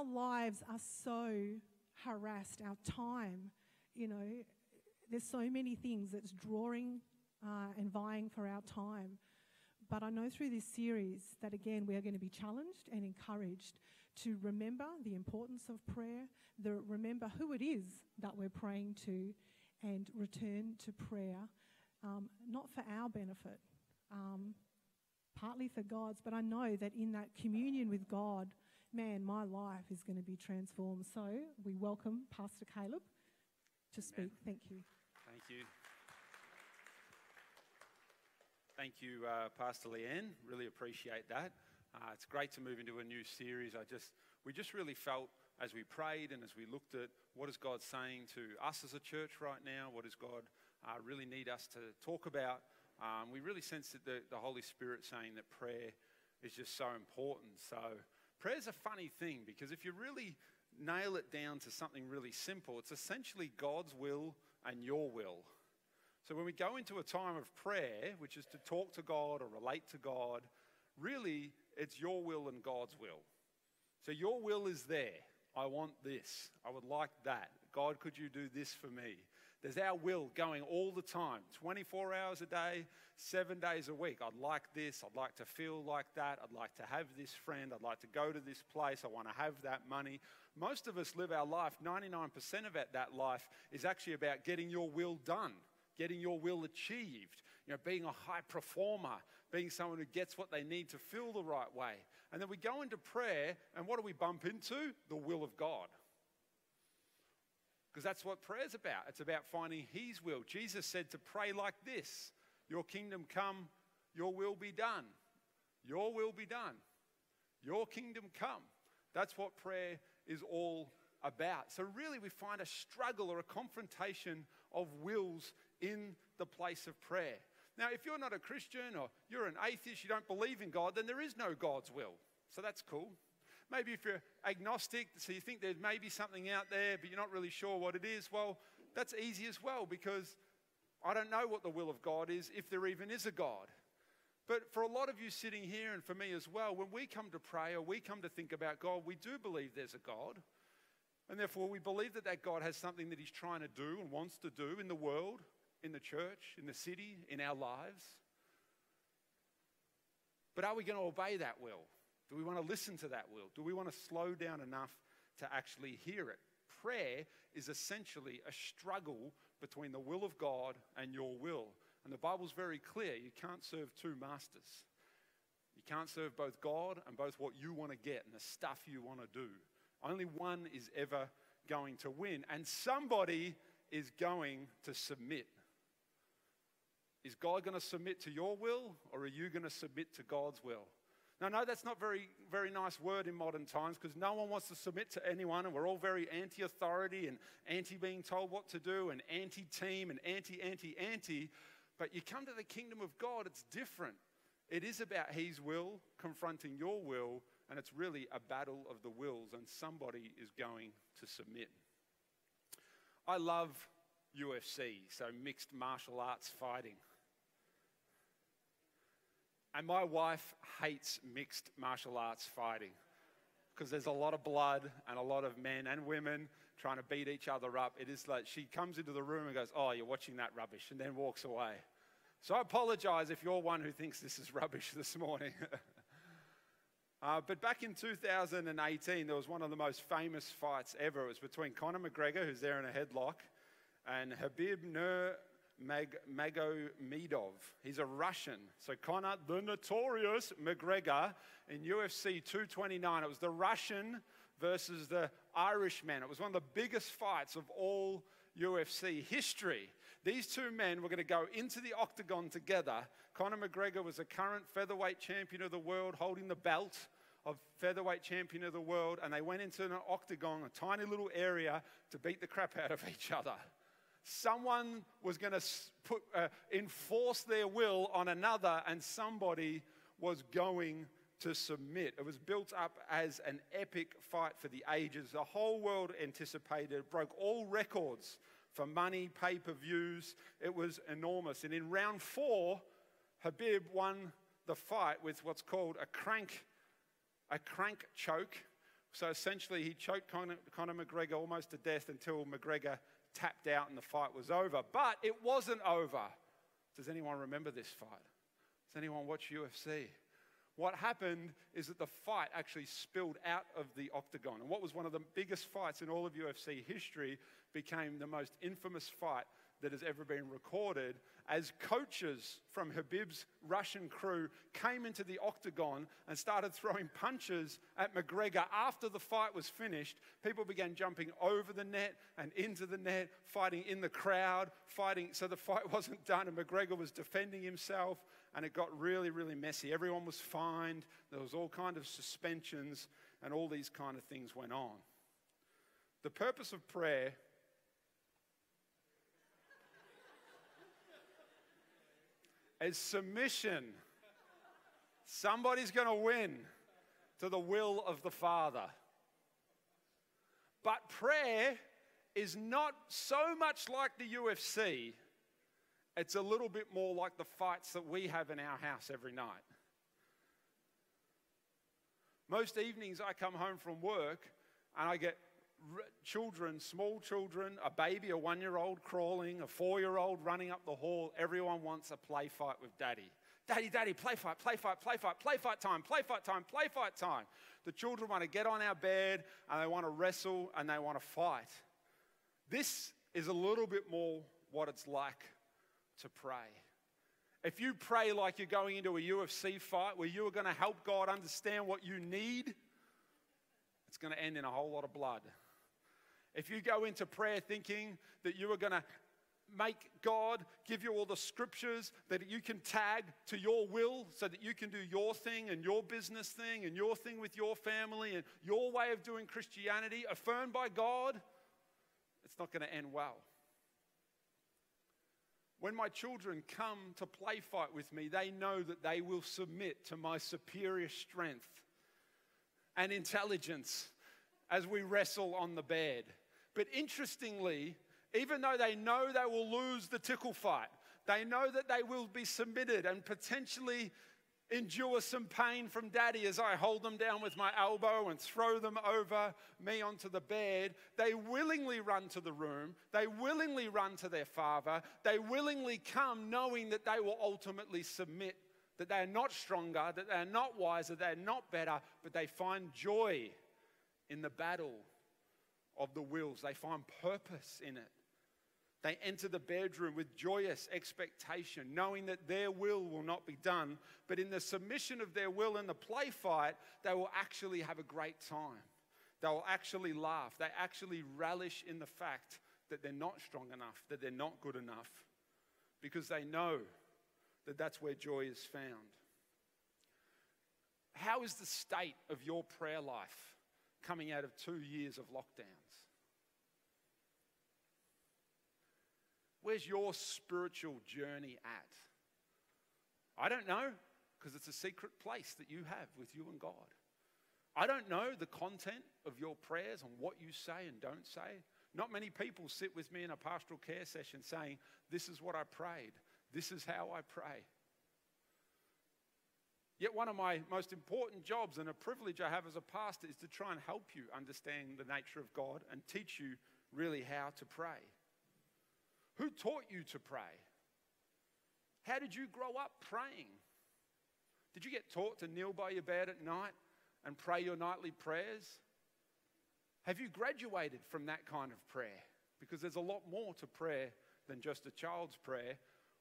our lives are so harassed, our time, you know, there's so many things that's drawing uh, and vying for our time. But I know through this series that again we are going to be challenged and encouraged to remember the importance of prayer, the, remember who it is that we're praying to, and return to prayer, um, not for our benefit, um, partly for God's, but I know that in that communion with God, man, my life is going to be transformed. So we welcome Pastor Caleb to speak. Amen. Thank you. Thank you. Thank you, uh, Pastor Leanne. Really appreciate that. Uh, it's great to move into a new series. I just, we just really felt as we prayed and as we looked at what is God saying to us as a church right now, what does God uh, really need us to talk about. Um, we really sense that the, the Holy Spirit saying that prayer is just so important. So prayer is a funny thing because if you really nail it down to something really simple, it's essentially God's will and your will. So when we go into a time of prayer, which is to talk to God or relate to God, really it's your will and God's will. So your will is there. I want this. I would like that. God, could you do this for me? There's our will going all the time, 24 hours a day, seven days a week. I'd like this. I'd like to feel like that. I'd like to have this friend. I'd like to go to this place. I want to have that money. Most of us live our life, 99% of that life is actually about getting your will done, getting your will achieved, you know, being a high performer, being someone who gets what they need to feel the right way. And then we go into prayer, and what do we bump into? The will of God. Because that's what prayer's about. It's about finding His will. Jesus said to pray like this Your kingdom come, your will be done. Your will be done. Your kingdom come. That's what prayer is all about. So, really, we find a struggle or a confrontation of wills in the place of prayer. Now, if you're not a Christian or you're an atheist, you don't believe in God, then there is no God's will. So, that's cool. Maybe if you're agnostic, so you think there may be something out there, but you're not really sure what it is, well, that's easy as well because I don't know what the will of God is, if there even is a God. But for a lot of you sitting here, and for me as well, when we come to pray or we come to think about God, we do believe there's a God. And therefore, we believe that that God has something that He's trying to do and wants to do in the world, in the church, in the city, in our lives. But are we going to obey that will? Do we want to listen to that will? Do we want to slow down enough to actually hear it? Prayer is essentially a struggle between the will of God and your will. And the Bible's very clear you can't serve two masters. You can't serve both God and both what you want to get and the stuff you want to do. Only one is ever going to win, and somebody is going to submit. Is God going to submit to your will, or are you going to submit to God's will? Now, no, that's not very, very nice word in modern times because no one wants to submit to anyone, and we're all very anti-authority and anti being told what to do, and anti-team and anti, anti, anti. But you come to the kingdom of God, it's different. It is about His will confronting your will, and it's really a battle of the wills, and somebody is going to submit. I love UFC, so mixed martial arts fighting. And my wife hates mixed martial arts fighting because there's a lot of blood and a lot of men and women trying to beat each other up. It is like she comes into the room and goes, Oh, you're watching that rubbish, and then walks away. So I apologize if you're one who thinks this is rubbish this morning. uh, but back in 2018, there was one of the most famous fights ever. It was between Conor McGregor, who's there in a headlock, and Khabib Nur Mag- Magomedov. He's a Russian. So Conor, the notorious McGregor in UFC 229. It was the Russian versus the Irishman. It was one of the biggest fights of all UFC history. These two men were going to go into the octagon together. Conor McGregor was a current featherweight champion of the world, holding the belt of featherweight champion of the world, and they went into an octagon, a tiny little area, to beat the crap out of each other. Someone was going to uh, enforce their will on another, and somebody was going to submit. It was built up as an epic fight for the ages. The whole world anticipated, broke all records for money, pay per views. It was enormous. And in round four, Khabib won the fight with what's called a crank, a crank choke, So essentially, he choked Conor, Conor McGregor almost to death until McGregor tapped out and the fight was over. But it wasn't over. Does anyone remember this fight? Does anyone watch UFC? What happened is that the fight actually spilled out of the octagon. And what was one of the biggest fights in all of UFC history became the most infamous fight that has ever been recorded as coaches from Khabib's Russian crew came into the octagon and started throwing punches at McGregor after the fight was finished. People began jumping over the net and into the net, fighting in the crowd, fighting. So the fight wasn't done, and McGregor was defending himself, and it got really, really messy. Everyone was fined. There was all kind of suspensions, and all these kind of things went on. The purpose of prayer is submission. Somebody's going to win to the will of the Father. But prayer is not so much like the UFC, it's a little bit more like the fights that we have in our house every night. Most evenings I come home from work and I get children, small children, a baby, a one year old crawling, a four year old running up the hall. Everyone wants a play fight with daddy. Daddy, daddy, play fight, play fight, play fight, play fight time, play fight time, play fight time. The children want to get on our bed and they want to wrestle and they want to fight. This is a little bit more what it's like to pray. If you pray like you're going into a UFC fight where you are going to help God understand what you need, it's going to end in a whole lot of blood. If you go into prayer thinking that you are going to make God give you all the scriptures that you can tag to your will so that you can do your thing and your business thing and your thing with your family and your way of doing Christianity affirmed by God, it's not going to end well. When my children come to play fight with me, they know that they will submit to my superior strength and intelligence as we wrestle on the bed. But interestingly, even though they know they will lose the tickle fight, they know that they will be submitted and potentially endure some pain from daddy as I hold them down with my elbow and throw them over me onto the bed. They willingly run to the room. They willingly run to their father. They willingly come knowing that they will ultimately submit, that they are not stronger, that they are not wiser, they are not better, but they find joy in the battle of the wills. They find purpose in it. They enter the bedroom with joyous expectation, knowing that their will will not be done, but in the submission of their will in the play fight, they will actually have a great time. They will actually laugh. They actually relish in the fact that they're not strong enough, that they're not good enough, because they know that that's where joy is found. How is the state of your prayer life coming out of two years of lockdowns? Where's your spiritual journey at? I don't know because it's a secret place that you have with you and God. I don't know the content of your prayers and what you say and don't say. Not many people sit with me in a pastoral care session saying, This is what I prayed, this is how I pray. Yet, one of my most important jobs and a privilege I have as a pastor is to try and help you understand the nature of God and teach you really how to pray. Who taught you to pray? How did you grow up praying? Did you get taught to kneel by your bed at night and pray your nightly prayers? Have you graduated from that kind of prayer? Because there's a lot more to prayer than just a child's prayer,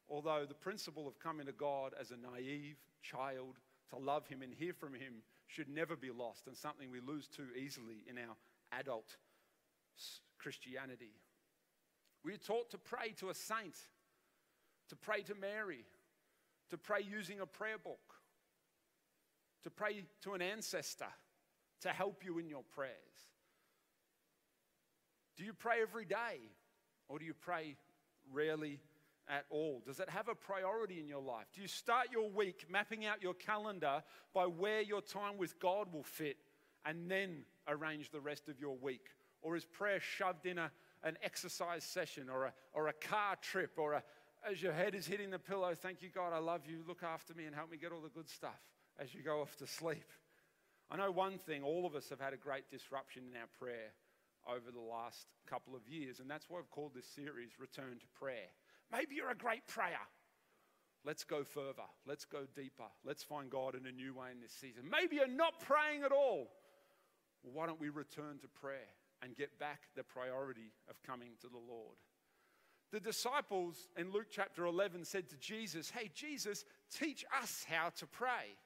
although the principle of coming to God as a naive child, to love Him and hear from Him, should never be lost and something we lose too easily in our adult Christianity. We are taught to pray to a saint, to pray to Mary, to pray using a prayer book, to pray to an ancestor to help you in your prayers. Do you pray every day or do you pray rarely at all? Does it have a priority in your life? Do you start your week mapping out your calendar by where your time with God will fit and then arrange the rest of your week? Or is prayer shoved in a an exercise session or a, or a car trip or a, as your head is hitting the pillow, thank you, God, I love you, look after me and help me get all the good stuff as you go off to sleep. I know one thing, all of us have had a great disruption in our prayer over the last couple of years, and that's why I've called this series Return to Prayer. Maybe you're a great prayer. Let's go further. Let's go deeper. Let's find God in a new way in this season. Maybe you're not praying at all. Why don't we return to prayer and get back the priority of coming to the Lord? The disciples in Luke chapter 11 said to Jesus, Hey, Jesus, teach us how to pray.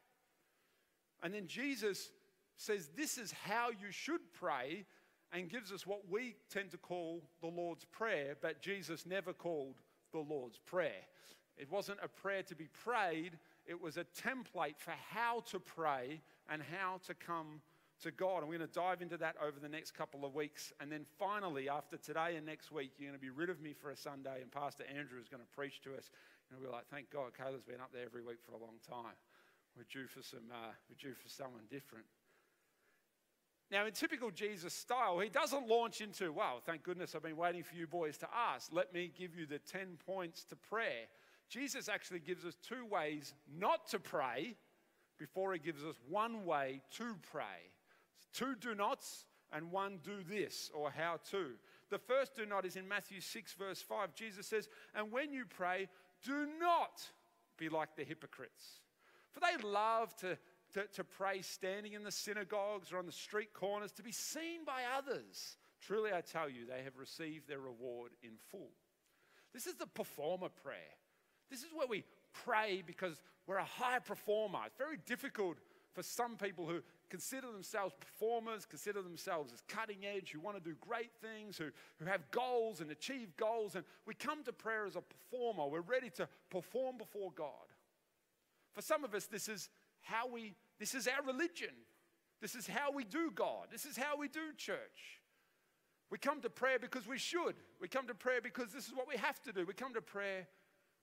And then Jesus says, This is how you should pray, and gives us what we tend to call the Lord's Prayer, but Jesus never called the Lord's Prayer. It wasn't a prayer to be prayed, it was a template for how to pray and how to come to God. And we're going to dive into that over the next couple of weeks. And then finally, after today and next week, you're going to be rid of me for a Sunday, and Pastor Andrew is going to preach to us. And we'll be like, thank God, Caleb's been up there every week for a long time. We're due for some, uh, we're due for someone different. Now, in typical Jesus style, he doesn't launch into, wow, thank goodness I've been waiting for you boys to ask. Let me give you the 10 points to prayer. Jesus actually gives us two ways not to pray before he gives us one way to pray. Two do nots and one do this or how to. The first do not is in Matthew 6, verse 5. Jesus says, And when you pray, do not be like the hypocrites. For they love to, to, to pray standing in the synagogues or on the street corners to be seen by others. Truly, I tell you, they have received their reward in full. This is the performer prayer. This is where we pray because we're a high performer. It's very difficult for some people who consider themselves performers, consider themselves as cutting edge, who want to do great things, who, who have goals and achieve goals. And we come to prayer as a performer. We're ready to perform before God. For some of us, this is how we, this is our religion. This is how we do God. This is how we do church. We come to prayer because we should. We come to prayer because this is what we have to do. We come to prayer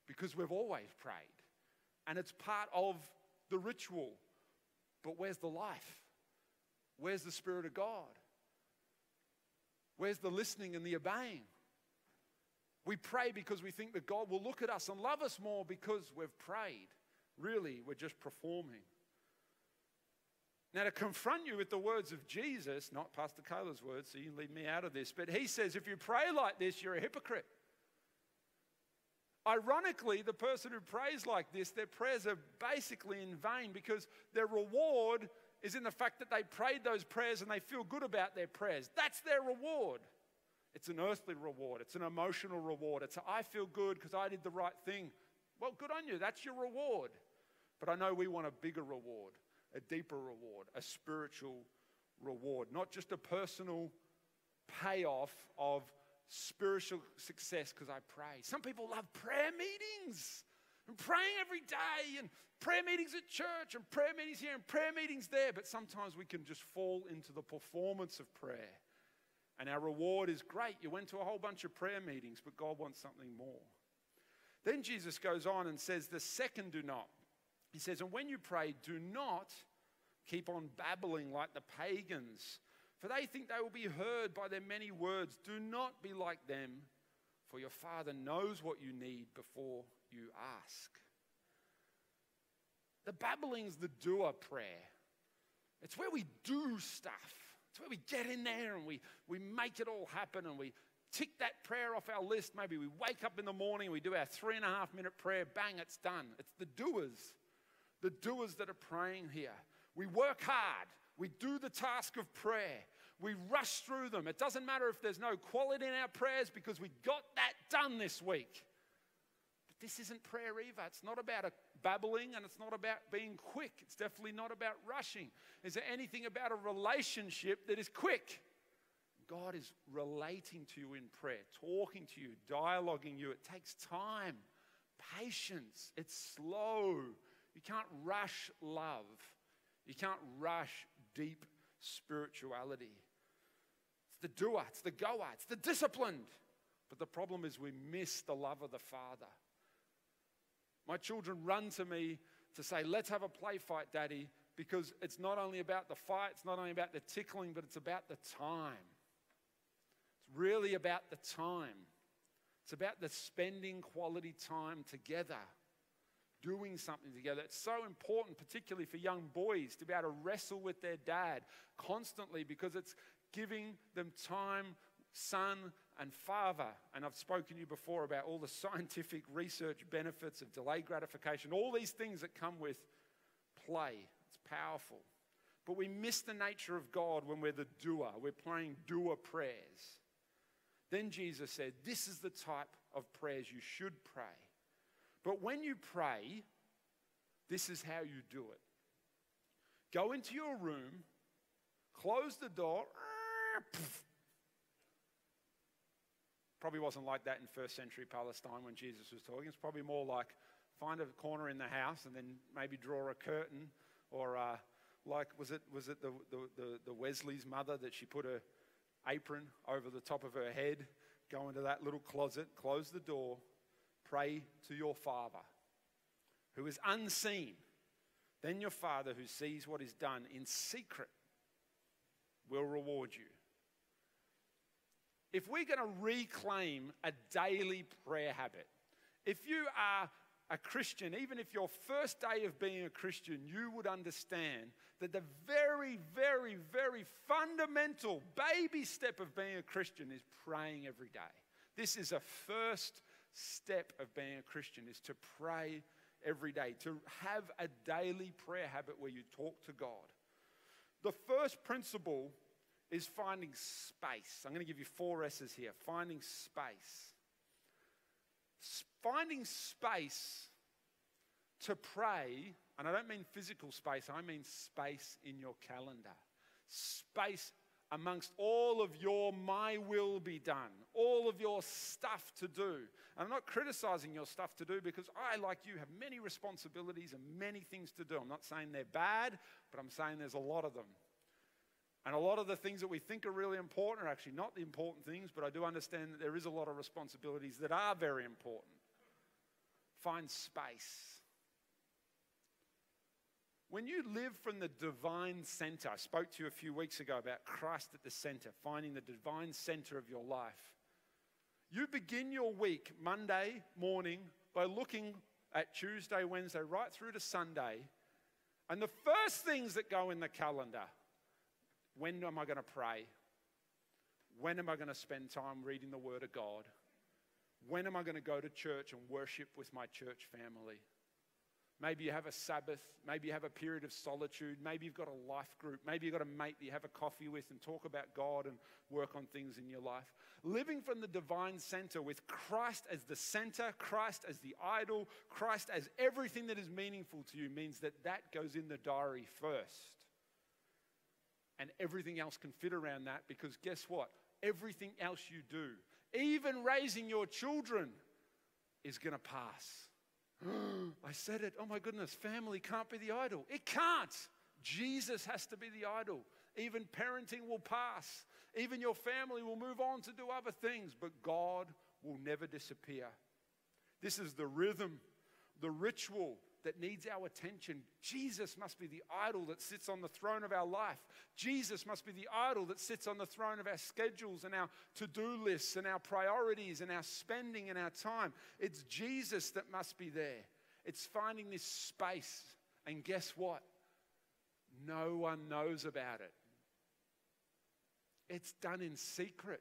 because we've always prayed. And it's part of the ritual. But where's the life? Where's the Spirit of God? Where's the listening and the obeying? We pray because we think that God will look at us and love us more because we've prayed. Really, we're just performing. Now, to confront you with the words of Jesus, not Pastor Caleb's words, so you leave me out of this, but he says, if you pray like this, you're a hypocrite. Ironically, the person who prays like this, their prayers are basically in vain because their reward is in the fact that they prayed those prayers and they feel good about their prayers. That's their reward. It's an earthly reward, it's an emotional reward. It's a, I feel good because I did the right thing. Well, good on you. That's your reward. But I know we want a bigger reward, a deeper reward, a spiritual reward, not just a personal payoff of spiritual success because I pray. Some people love prayer meetings and praying every day and prayer meetings at church and prayer meetings here and prayer meetings there. But sometimes we can just fall into the performance of prayer. And our reward is great. You went to a whole bunch of prayer meetings, but God wants something more. Then Jesus goes on and says, The second do not. He says, And when you pray, do not keep on babbling like the pagans for they think they will be heard by their many words. Do not be like them, for your Father knows what you need before you ask. The babbling's the doer prayer. It's where we do stuff. It's where we get in there and we, we make it all happen and we tick that prayer off our list. Maybe we wake up in the morning, we do our three and a half minute prayer, bang, it's done. It's the doers, the doers that are praying here. We work hard, we do the task of prayer. We rush through them. It doesn't matter if there's no quality in our prayers because we got that done this week. This isn't prayer either. It's not about a babbling and it's not about being quick. It's definitely not about rushing. Is there anything about a relationship that is quick? God is relating to you in prayer, talking to you, dialoguing you. It takes time, patience. It's slow. You can't rush love. You can't rush deep spirituality. It's the doer, it's the goer, it's the disciplined. But the problem is we miss the love of the Father. My children run to me to say, Let's have a play fight, Daddy, because it's not only about the fight, it's not only about the tickling, but it's about the time. It's really about the time. It's about the spending quality time together. doing something together. It's so important, particularly for young boys, to be able to wrestle with their dad constantly because it's giving them time, son, and father. And I've spoken to you before about all the scientific research benefits of delayed gratification, all these things that come with play. It's powerful. But we miss the nature of God when we're the doer. We're praying doer prayers. Then Jesus said, This is the type of prayers you should pray. But when you pray, this is how you do it go into your room, close the door. Probably wasn't like that in first century Palestine when Jesus was talking. It's probably more like find a corner in the house and then maybe draw a curtain or uh, like was it was it the, the, the, Wesley's mother that she put a apron over the top of her head, go into that little closet, close the door, pray to your Father who is unseen. Then your Father who sees what is done in secret will reward you. If we're going to reclaim a daily prayer habit, if you are a Christian, even if your first day of being a Christian, you would understand that the very, very, very fundamental baby step of being a Christian is praying every day. This is a first step of being a Christian is to pray every day, to have a daily prayer habit where you talk to God. The first principle is finding space. I'm going to give you four S's here. Finding space. Finding space to pray, and I don't mean physical space, I mean space in your calendar. Space amongst all of your my will be done, all of your stuff to do. And I'm not criticizing your stuff to do because I, like you, have many responsibilities and many things to do. I'm not saying they're bad, but I'm saying there's a lot of them. And a lot of the things that we think are really important are actually not the important things, but I do understand that there is a lot of responsibilities that are very important. Find space. When you live from the divine center, I spoke to you a few weeks ago about Christ at the center, finding the divine center of your life. You begin your week Monday morning by looking at Tuesday, Wednesday, right through to Sunday. And the first things that go in the calendar when am I going to pray? When am I going to spend time reading the Word of God? When am I going to go to church and worship with my church family? Maybe you have a Sabbath. Maybe you have a period of solitude. Maybe you've got a life group. Maybe you've got a mate that you have a coffee with and talk about God and work on things in your life. Living from the divine center with Christ as the center, Christ as the idol, Christ as everything that is meaningful to you means that that goes in the diary first. And everything else can fit around that because guess what? Everything else you do, even raising your children, is going to pass. I said it. Oh my goodness, family can't be the idol. It can't. Jesus has to be the idol. Even parenting will pass. Even your family will move on to do other things, but God will never disappear. This is the rhythm, the ritual that needs our attention. Jesus must be the idol that sits on the throne of our life. Jesus must be the idol that sits on the throne of our schedules and our to do lists and our priorities and our spending and our time. It's Jesus that must be there. It's finding this space. And guess what? No one knows about it. It's done in secret.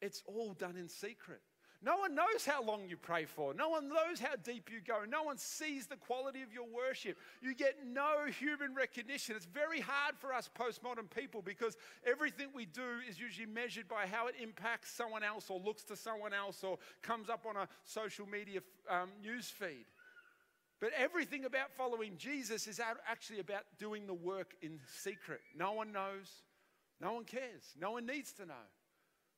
It's all done in secret. No one knows how long you pray for. No one knows how deep you go. No one sees the quality of your worship. You get no human recognition. It's very hard for us postmodern people because everything we do is usually measured by how it impacts someone else or looks to someone else or comes up on a social media um, news feed. But everything about following Jesus is actually about doing the work in secret. No one knows. No one cares. No one needs to know.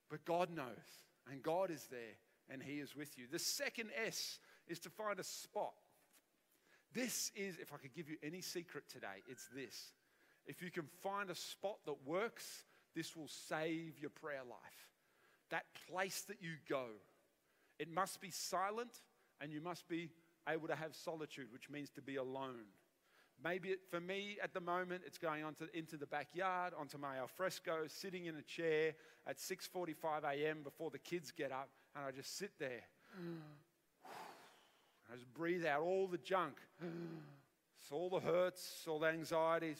But God knows. And God is there and He is with you. The second S is to find a spot. This is, if I could give you any secret today, it's this. If you can find a spot that works, this will save your prayer life. That place that you go, it must be silent and you must be able to have solitude, which means to be alone. Maybe it, for me at the moment, it's going on to, into the backyard, onto my alfresco, sitting in a chair at 6:45 a.m. before the kids get up, and I just sit there I just breathe out all the junk, all the hurts, all the anxieties.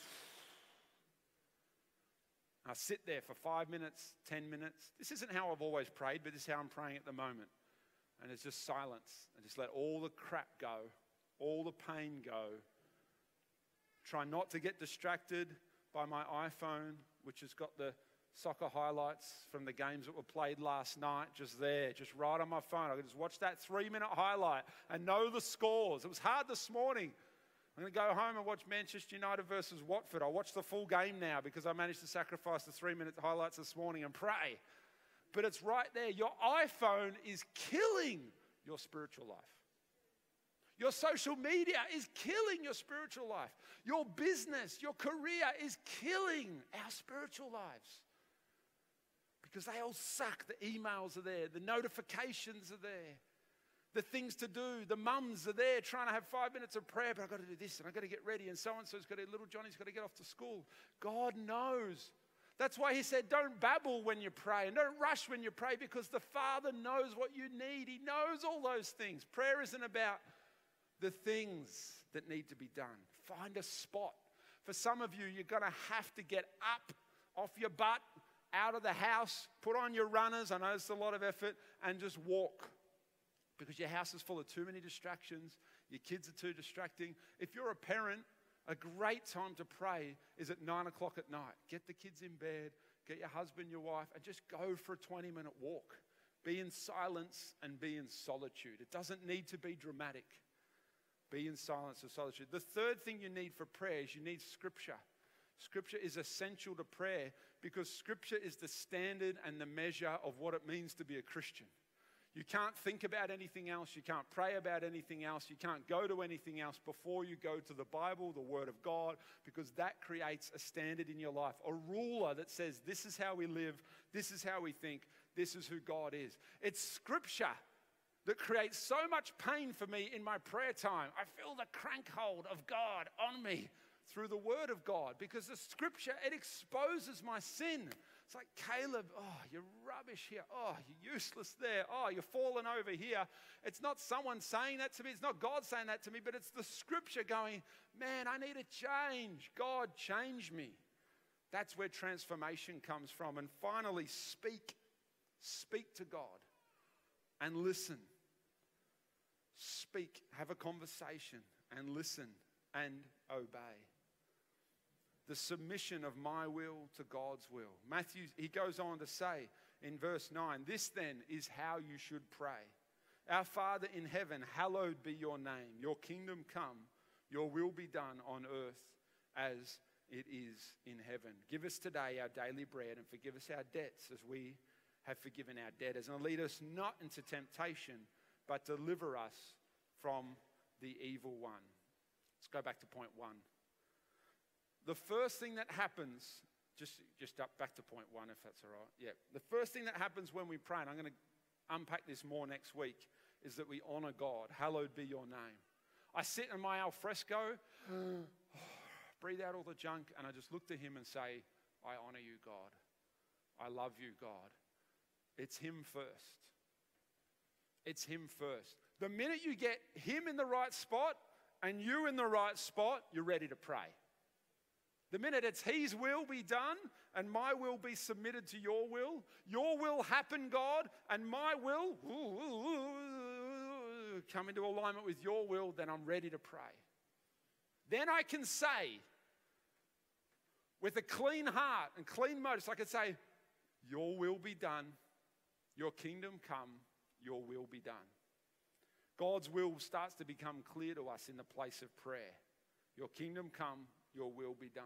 I sit there for five minutes, 10 minutes. This isn't how I've always prayed, but this is how I'm praying at the moment. And it's just silence. And just let all the crap go, all the pain go. Try not to get distracted by my iPhone, which has got the soccer highlights from the games that were played last night just there, just right on my phone. I could just watch that three minute highlight and know the scores. It was hard this morning. I'm going to go home and watch Manchester United versus Watford. I'll watch the full game now because I managed to sacrifice the three minute highlights this morning and pray. But it's right there. Your iPhone is killing your spiritual life. Your social media is killing your spiritual life. Your business, your career is killing our spiritual lives because they all suck. The emails are there, the notifications are there, the things to do. The mums are there trying to have five minutes of prayer, but I've got to do this and I've got to get ready, and so and so's got to, little Johnny's got to get off to school. God knows. That's why he said, Don't babble when you pray and don't rush when you pray because the Father knows what you need. He knows all those things. Prayer isn't about the things that need to be done. Find a spot. For some of you, you're going to have to get up off your butt, out of the house, put on your runners. I know it's a lot of effort, and just walk because your house is full of too many distractions. Your kids are too distracting. If you're a parent, a great time to pray is at nine o'clock at night. Get the kids in bed, get your husband, your wife, and just go for a 20 minute walk. Be in silence and be in solitude. It doesn't need to be dramatic. Be in silence and solitude. The third thing you need for prayer is you need scripture. Scripture is essential to prayer because scripture is the standard and the measure of what it means to be a Christian. You can't think about anything else. You can't pray about anything else. You can't go to anything else before you go to the Bible, the Word of God, because that creates a standard in your life, a ruler that says, This is how we live, this is how we think, this is who God is. It's Scripture that creates so much pain for me in my prayer time. I feel the crank hold of God on me through the Word of God because the Scripture, it exposes my sin. It's like, Caleb, oh, you're rubbish here. Oh, you're useless there. Oh, you're fallen over here. It's not someone saying that to me. It's not God saying that to me, but it's the scripture going, man, I need a change. God, change me. That's where transformation comes from. And finally, speak. Speak to God and listen. Speak, have a conversation and listen and obey the submission of my will to God's will. Matthew, he goes on to say in verse 9, This then is how you should pray. Our Father in heaven, hallowed be your name. Your kingdom come, your will be done on earth as it is in heaven. Give us today our daily bread and forgive us our debts as we have forgiven our debtors. And lead us not into temptation, but deliver us from the evil one. Let's go back to point one the first thing that happens, just, just up back to point one, if that's all right. Yeah. The first thing that happens when we pray, and I'm going to unpack this more next week, is that we honor God. Hallowed be your name. I sit in my alfresco, breathe out all the junk, and I just look to Him and say, I honor you, God. I love you, God. It's Him first. It's Him first. The minute you get Him in the right spot and you in the right spot, you're ready to pray. The minute it's His will be done and my will be submitted to your will, your will happen, God, and my will come into alignment with your will, then I'm ready to pray. Then I can say, with a clean heart and clean motives, I can say, Your will be done, your kingdom come, your will be done. God's will starts to become clear to us in the place of prayer. Your kingdom come, your will be done.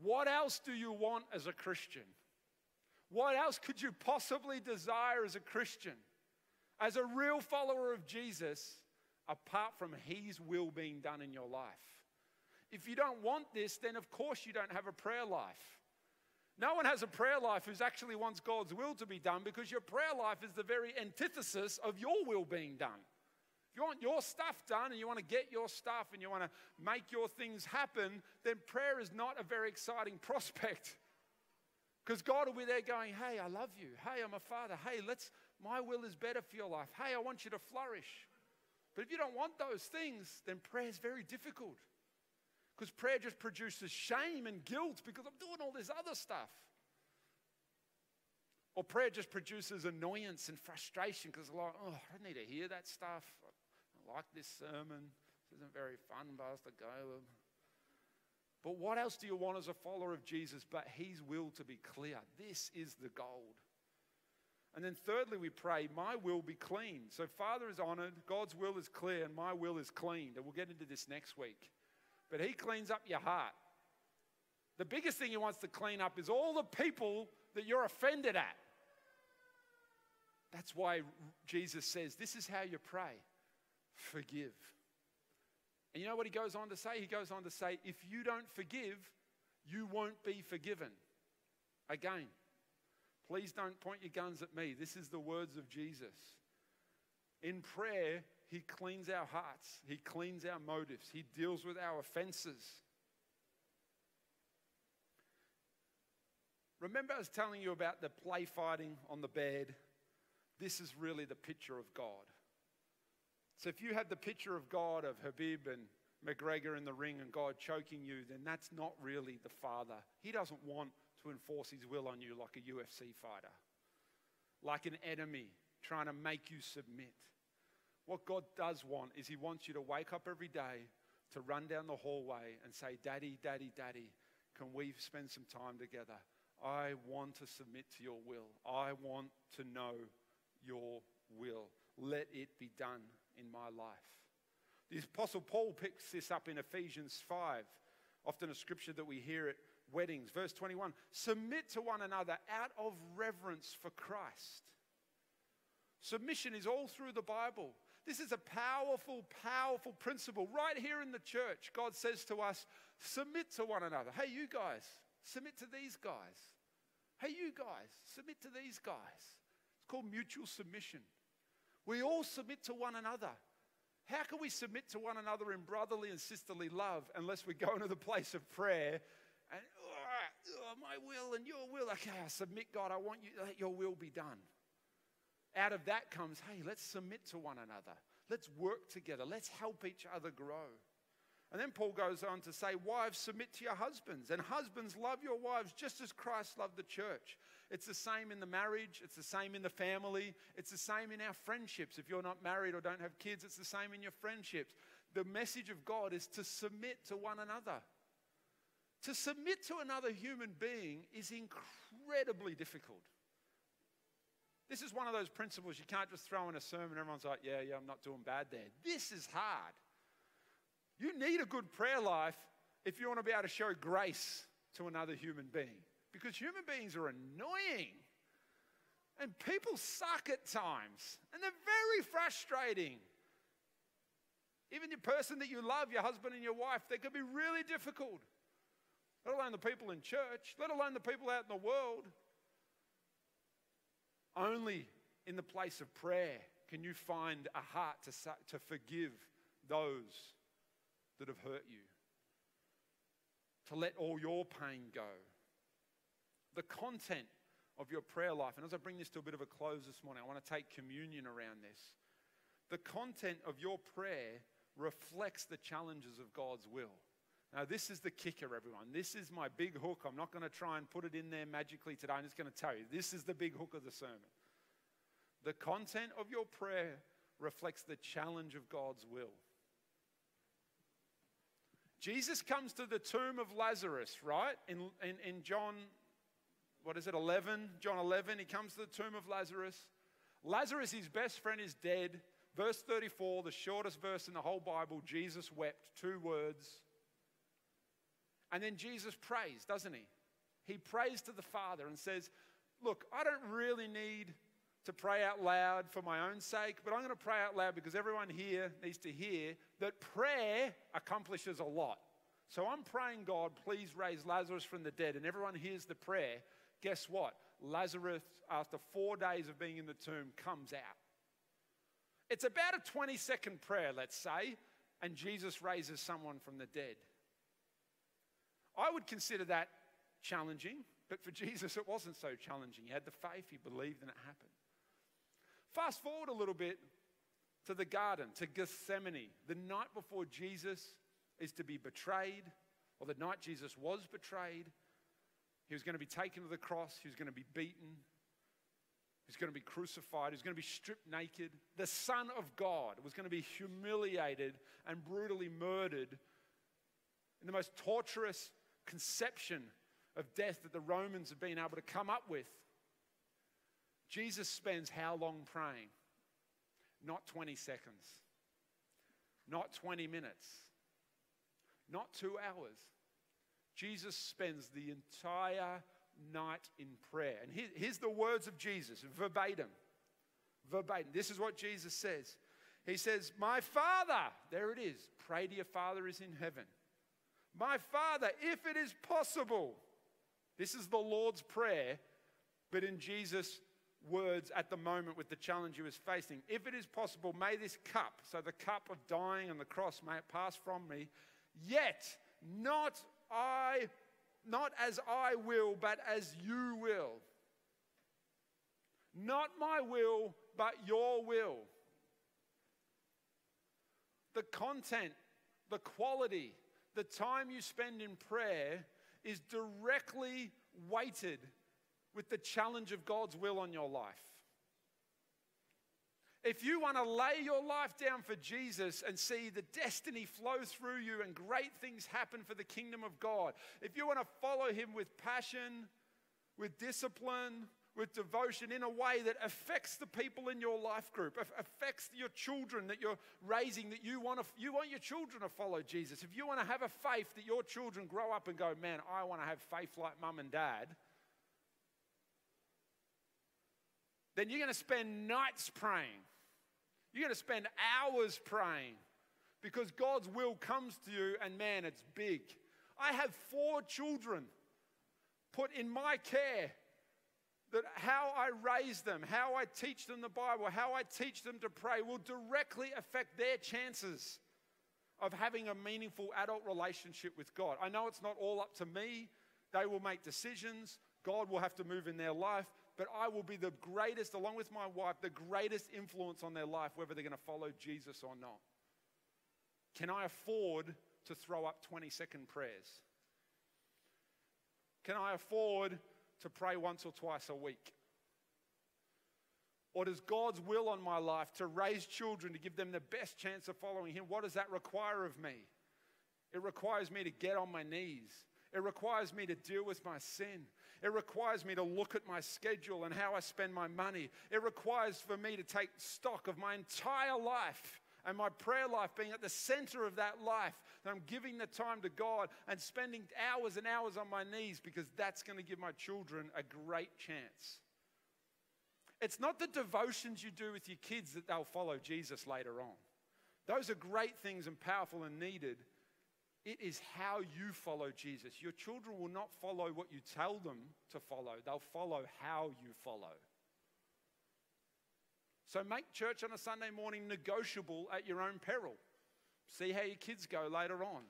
What else do you want as a Christian? What else could you possibly desire as a Christian? As a real follower of Jesus, apart from His will being done in your life. If you don't want this, then of course you don't have a prayer life. No one has a prayer life who actually wants God's will to be done because your prayer life is the very antithesis of your will being done. If you want your stuff done and you want to get your stuff and you want to make your things happen, then prayer is not a very exciting prospect. Because God will be there going, Hey, I love you. Hey, I'm a father. Hey, let's, my will is better for your life. Hey, I want you to flourish. But if you don't want those things, then prayer is very difficult. Because prayer just produces shame and guilt because I'm doing all this other stuff. Or prayer just produces annoyance and frustration because, like, oh, I don't need to hear that stuff. I like this sermon. This isn't very fun, Pastor Caleb. But what else do you want as a follower of Jesus but His will to be clear? This is the gold. And then, thirdly, we pray, My will be clean. So, Father is honored, God's will is clear, and my will is cleaned. And we'll get into this next week. But He cleans up your heart. The biggest thing He wants to clean up is all the people that you're offended at. That's why Jesus says, This is how you pray forgive. And you know what he goes on to say? He goes on to say, If you don't forgive, you won't be forgiven. Again, please don't point your guns at me. This is the words of Jesus. In prayer, he cleans our hearts, he cleans our motives, he deals with our offenses. Remember, I was telling you about the play fighting on the bed this is really the picture of God. So if you had the picture of God of Khabib and McGregor in the ring and God choking you, then that's not really the Father. He doesn't want to enforce his will on you like a UFC fighter, like an enemy trying to make you submit. What God does want is He wants you to wake up every day to run down the hallway and say, Daddy, Daddy, Daddy, can we spend some time together? I want to submit to your will. I want to know your will. Let it be done in my life. The Apostle Paul picks this up in Ephesians 5, often a scripture that we hear at weddings. Verse 21 Submit to one another out of reverence for Christ. Submission is all through the Bible. This is a powerful, powerful principle. Right here in the church, God says to us, Submit to one another. Hey, you guys, submit to these guys. Hey, you guys, submit to these guys It's called mutual submission. We all submit to one another. How can we submit to one another in brotherly and sisterly love unless we go into the place of prayer and, oh, oh, my will and your will? Okay, I submit, God, I want you, let your will be done. Out of that comes, hey, let's submit to one another. Let's work together. Let's help each other grow. And then Paul goes on to say, Wives, submit to your husbands, and husbands, love your wives just as Christ loved the church. It's the same in the marriage, it's the same in the family, it's the same in our friendships. If you're not married or don't have kids, it's the same in your friendships. The message of God is to submit to one another. To submit to another human being is incredibly difficult. This is one of those principles you can't just throw in a sermon. Everyone's like, yeah, yeah, I'm not doing bad there. This is hard. You need a good prayer life if you want to be able to show grace to another human being. Because human beings are annoying. And people suck at times. And they're very frustrating. Even the person that you love, your husband and your wife, they can be really difficult. Let alone the people in church, let alone the people out in the world. Only in the place of prayer can you find a heart to, to forgive those that have hurt you, to let all your pain go. The content of your prayer life, and as I bring this to a bit of a close this morning, I want to take communion around this. The content of your prayer reflects the challenges of God's will. Now, this is the kicker, everyone. This is my big hook. I'm not going to try and put it in there magically today. I'm just going to tell you this is the big hook of the sermon. The content of your prayer reflects the challenge of God's will. Jesus comes to the tomb of Lazarus, right? In, in, in John, what is it, 11? John 11, he comes to the tomb of Lazarus. Lazarus, his best friend, is dead. Verse 34, the shortest verse in the whole Bible, Jesus wept, two words. And then Jesus prays, doesn't he? He prays to the Father and says, Look, I don't really need to pray out loud for my own sake, but I'm going to pray out loud because everyone here needs to hear that prayer accomplishes a lot. So I'm praying, God, please raise Lazarus from the dead, and everyone hears the prayer. Guess what? Lazarus, after four days of being in the tomb, comes out. It's about a 20 second prayer, let's say, and Jesus raises someone from the dead. I would consider that challenging, but for Jesus, it wasn't so challenging. He had the faith, he believed, and it happened. Fast forward a little bit, to the garden, to Gethsemane, the night before Jesus is to be betrayed, or the night Jesus was betrayed. He was going to be taken to the cross, he was going to be beaten, He's going to be crucified. He's going to be stripped naked. The Son of God was going to be humiliated and brutally murdered in the most torturous conception of death that the Romans have been able to come up with. Jesus spends how long praying? Not 20 seconds, not 20 minutes, not two hours. Jesus spends the entire night in prayer. And here, here's the words of Jesus, verbatim. Verbatim. This is what Jesus says. He says, My Father, there it is. Pray to your Father is in heaven. My Father, if it is possible. This is the Lord's Prayer, but in Jesus' words at the moment with the challenge he was facing. If it is possible, may this cup, so the cup of dying on the cross, may it pass from me. Yet, not I not as I will, but as you will. Not my will, but your will. The content, the quality, the time you spend in prayer is directly weighted with the challenge of God's will on your life. If you want to lay your life down for Jesus and see the destiny flow through you and great things happen for the kingdom of God, if you want to follow Him with passion, with discipline, with devotion in a way that affects the people in your life group, affects your children that you're raising, that you want, to, you want your children to follow Jesus. If you want to have a faith that your children grow up and go, man, I want to have faith like mum and dad, then you're going to spend nights praying you're going to spend hours praying because God's will comes to you, and man, it's big. I have four children put in my care that how I raise them, how I teach them the Bible, how I teach them to pray will directly affect their chances of having a meaningful adult relationship with God. I know it's not all up to me. They will make decisions. God will have to move in their life but I will be the greatest, along with my wife, the greatest influence on their life, whether they're going to follow Jesus or not. Can I afford to throw up 20 second prayers? Can I afford to pray once or twice a week? Or does God's will on my life to raise children, to give them the best chance of following Him, what does that require of me? It requires me to get on my knees. It requires me to deal with my sin. It requires me to look at my schedule and how I spend my money. It requires for me to take stock of my entire life and my prayer life being at the center of that life. That I'm giving the time to God and spending hours and hours on my knees because that's going to give my children a great chance. It's not the devotions you do with your kids that they'll follow Jesus later on. Those are great things and powerful and needed. It is how you follow Jesus. Your children will not follow what you tell them to follow, they'll follow how you follow. So make church on a Sunday morning negotiable at your own peril. See how your kids go later on.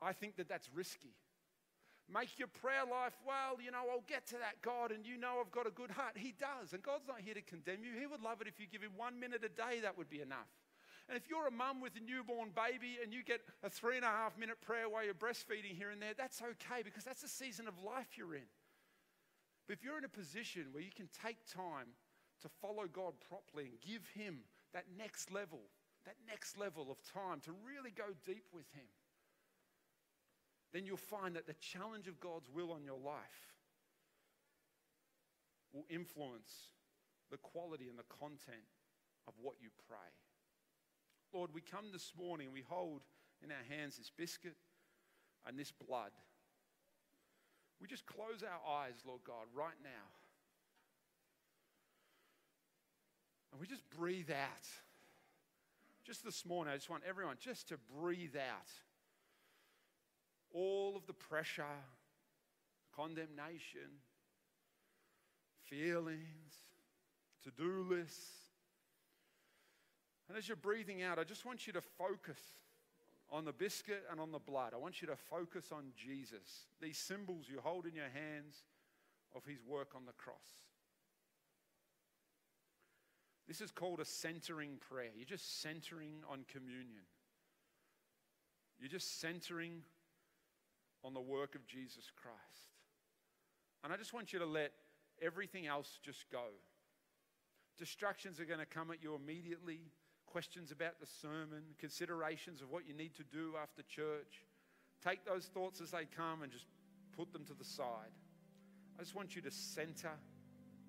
I think that that's risky. Make your prayer life, well, you know, I'll get to that, God, and you know I've got a good heart. He does. And God's not here to condemn you. He would love it if you give him one minute a day, that would be enough. And if you're a mum with a newborn baby and you get a three and a half minute prayer while you're breastfeeding here and there, that's okay because that's the season of life you're in. But if you're in a position where you can take time to follow God properly and give Him that next level, that next level of time to really go deep with Him, then you'll find that the challenge of God's will on your life will influence the quality and the content of what you pray. Lord, we come this morning, and we hold in our hands this biscuit and this blood. We just close our eyes, Lord God, right now. And we just breathe out. Just this morning, I just want everyone just to breathe out all of the pressure, condemnation, feelings, to do lists, and as you're breathing out, I just want you to focus on the biscuit and on the blood. I want you to focus on Jesus, these symbols you hold in your hands of his work on the cross. This is called a centering prayer. You're just centering on communion. You're just centering on the work of Jesus Christ. And I just want you to let everything else just go. Distractions are going to come at you immediately. Questions about the sermon, considerations of what you need to do after church. Take those thoughts as they come and just put them to the side. I just want you to center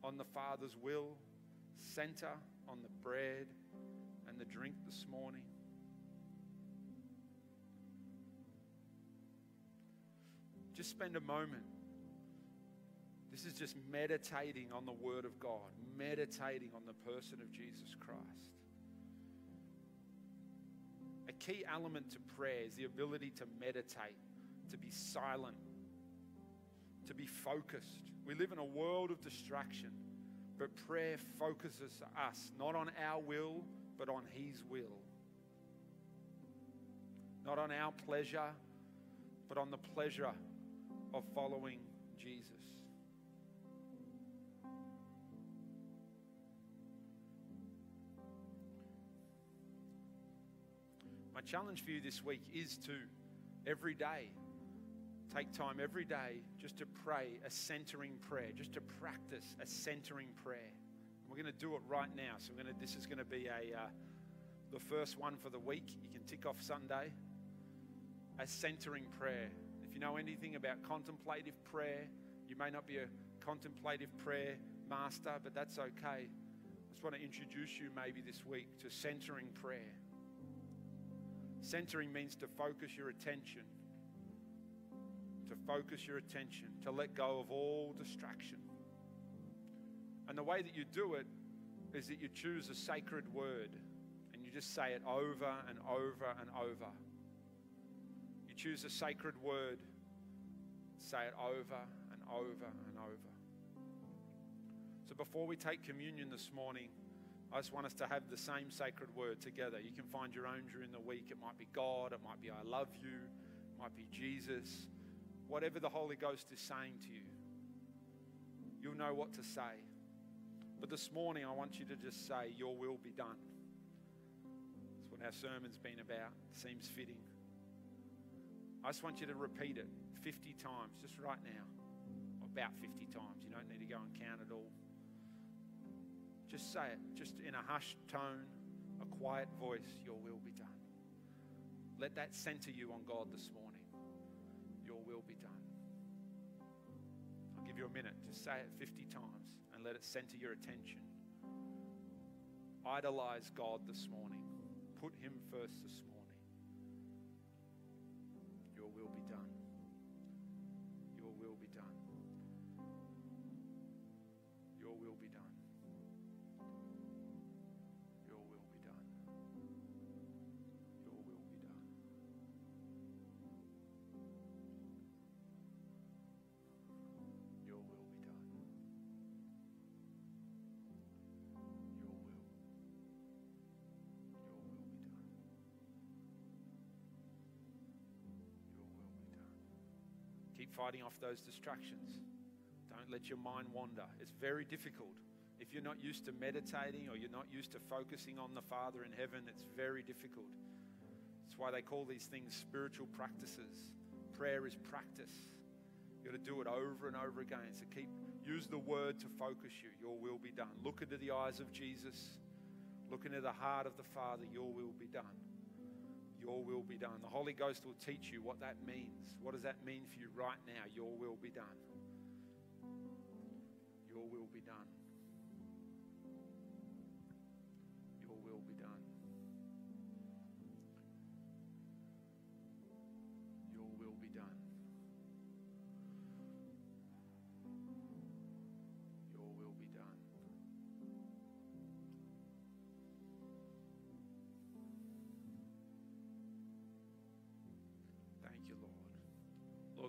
on the Father's will, center on the bread and the drink this morning. Just spend a moment. This is just meditating on the Word of God, meditating on the person of Jesus Christ. Key element to prayer is the ability to meditate, to be silent, to be focused. We live in a world of distraction, but prayer focuses us not on our will, but on His will. Not on our pleasure, but on the pleasure of following Jesus. My challenge for you this week is to every day take time every day just to pray a centering prayer, just to practice a centering prayer. We're going to do it right now. So to, this is going to be a uh, the first one for the week. You can tick off Sunday. A centering prayer. If you know anything about contemplative prayer, you may not be a contemplative prayer master, but that's okay. I just want to introduce you maybe this week to centering prayer. Centering means to focus your attention, to focus your attention, to let go of all distraction. And the way that you do it is that you choose a sacred word and you just say it over and over and over. You choose a sacred word, say it over and over and over. So before we take communion this morning, I just want us to have the same sacred word together. You can find your own during the week. It might be God, it might be I love you, it might be Jesus. Whatever the Holy Ghost is saying to you, you'll know what to say. But this morning, I want you to just say, Your will be done. That's what our sermon's been about. Seems fitting. I just want you to repeat it 50 times, just right now. About 50 times. You don't need to go and count it all. Just say it, just in a hushed tone, a quiet voice, Your will be done. Let that center you on God this morning. Your will be done. I'll give you a minute. Just say it 50 times and let it center your attention. Idolize God this morning. Put Him first this morning. Your will be done. Keep fighting off those distractions. Don't let your mind wander. It's very difficult. If you're not used to meditating or you're not used to focusing on the Father in heaven, it's very difficult. That's why they call these things spiritual practices. Prayer is practice. You've got to do it over and over again. So keep use the word to focus you. Your will be done. Look into the eyes of Jesus. Look into the heart of the Father. Your will be done. Your will be done. The Holy Ghost will teach you what that means. What does that mean for you right now? Your will be done. Your will be done.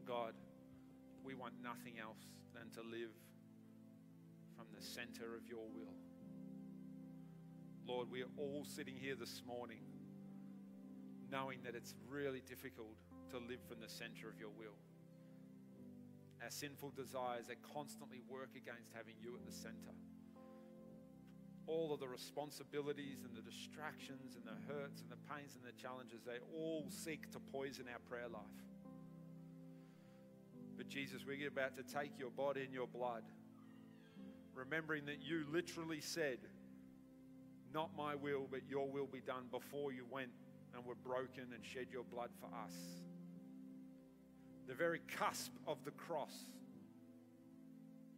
Lord God, we want nothing else than to live from the center of your will. Lord, we are all sitting here this morning knowing that it's really difficult to live from the center of your will. Our sinful desires, they constantly work against having you at the center. all of the responsibilities and the distractions and the hurts and the pains and the challenges, they all seek to poison our prayer life. But Jesus, we're about to take your body and your blood, remembering that you literally said, Not my will, but your will be done before you went and were broken and shed your blood for us. The very cusp of the cross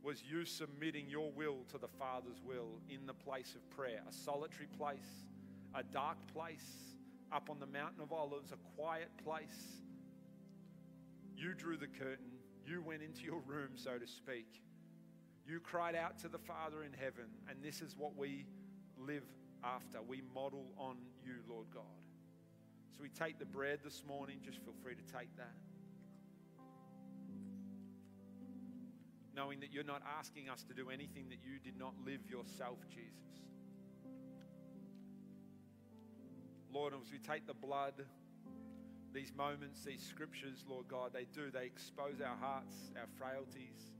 was you submitting your will to the Father's will in the place of prayer, a solitary place, a dark place, up on the mountain of olives, a quiet place. You drew the curtain, you went into your room, so to speak. You cried out to the Father in heaven, and this is what we live after. We model on you, Lord God. So we take the bread this morning, just feel free to take that. knowing that you're not asking us to do anything that you did not live yourself, Jesus. Lord, as we take the blood, these moments, these scriptures, Lord God, they do, they expose our hearts, our frailties.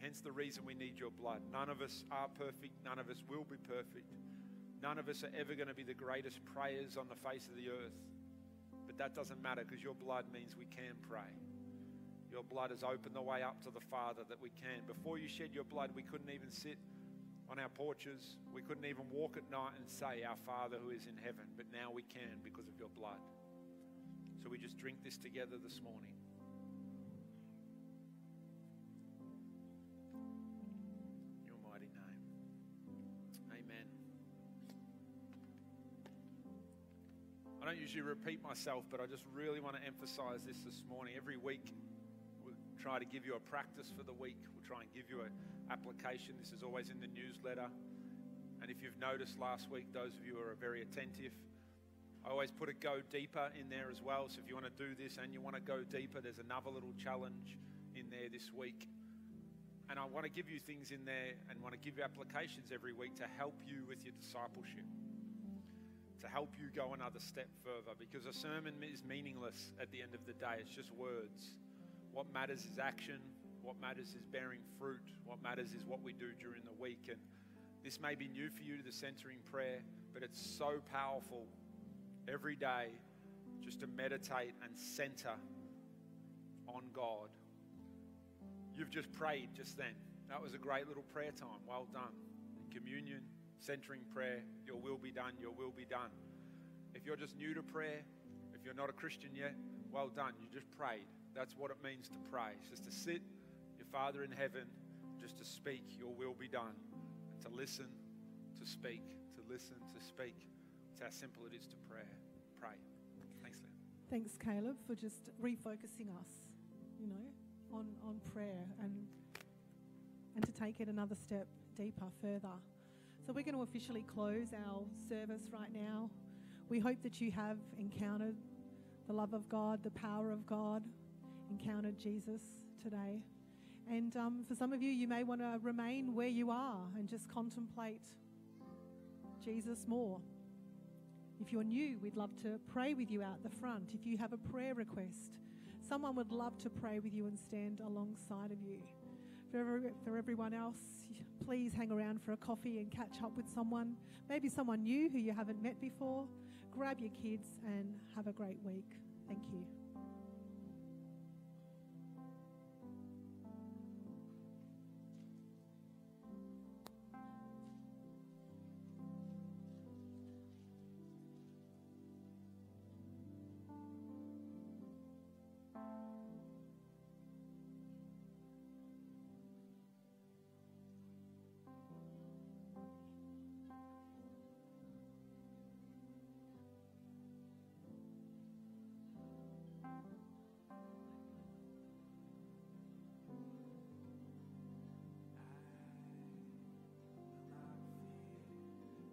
Hence the reason we need your blood. None of us are perfect, none of us will be perfect. None of us are ever going to be the greatest prayers on the face of the earth. But that doesn't matter because your blood means we can pray. Your blood has opened the way up to the Father that we can. Before you shed your blood, we couldn't even sit on our porches. We couldn't even walk at night and say, Our Father who is in heaven. But now we can because of your blood. So we just drink this together this morning. Your mighty name. Amen. I don't usually repeat myself, but I just really want to emphasize this this morning. Every week, we'll try to give you a practice for the week. We'll try and give you an application. This is always in the newsletter. And if you've noticed last week, those of you who are very attentive, I always put a go deeper in there as well. So if you want to do this and you want to go deeper, there's another little challenge in there this week. And I want to give you things in there and want to give you applications every week to help you with your discipleship, to help you go another step further. Because a sermon is meaningless at the end of the day, it's just words. What matters is action. What matters is bearing fruit. What matters is what we do during the week. And this may be new for you to the centering prayer, but it's so powerful every day just to meditate and center on God. You've just prayed just then. That was a great little prayer time. Well done. In communion, centering prayer, your will be done, your will be done. If you're just new to prayer, if you're not a Christian yet, well done. You just prayed. That's what it means to pray. It's just to sit, your Father in heaven, just to speak, your will be done. And to listen, to speak, to listen, to speak. It's how simple it is to pray. Pray. Thanks, Lynn. Thanks, Caleb, for just refocusing us, you know, on, on prayer and and to take it another step deeper, further. So we're going to officially close our service right now. We hope that you have encountered the love of God, the power of God, encountered Jesus today. And um, for some of you, you may want to remain where you are and just contemplate Jesus more. If you're new, we'd love to pray with you out the front. If you have a prayer request, someone would love to pray with you and stand alongside of you. For, for everyone else, please hang around for a coffee and catch up with someone, maybe someone new who you haven't met before. Grab your kids and have a great week. Thank you.